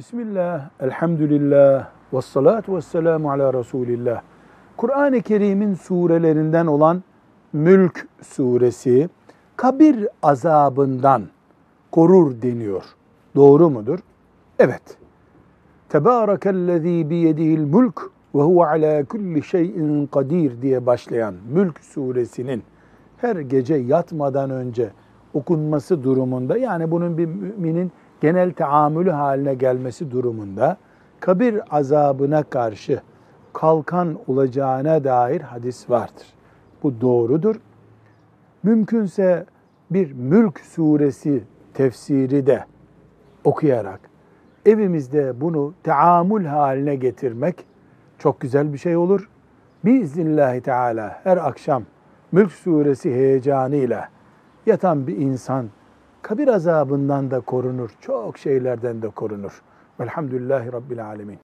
Bismillah, elhamdülillah, ve salatu ve selamu ala Resulillah. Kur'an-ı Kerim'in surelerinden olan Mülk suresi kabir azabından korur deniyor. Doğru mudur? Evet. Tebârekellezî biyedihil mulk ve huve alâ kulli şeyin kadir diye başlayan Mülk suresinin her gece yatmadan önce okunması durumunda yani bunun bir müminin genel taamülü haline gelmesi durumunda kabir azabına karşı kalkan olacağına dair hadis vardır. Bu doğrudur. Mümkünse bir Mülk suresi tefsiri de okuyarak evimizde bunu taamül haline getirmek çok güzel bir şey olur. Biiznillahü Teala her akşam Mülk suresi heyecanıyla yatan bir insan kabir azabından da korunur, çok şeylerden de korunur. Velhamdülillahi Rabbil Alemin.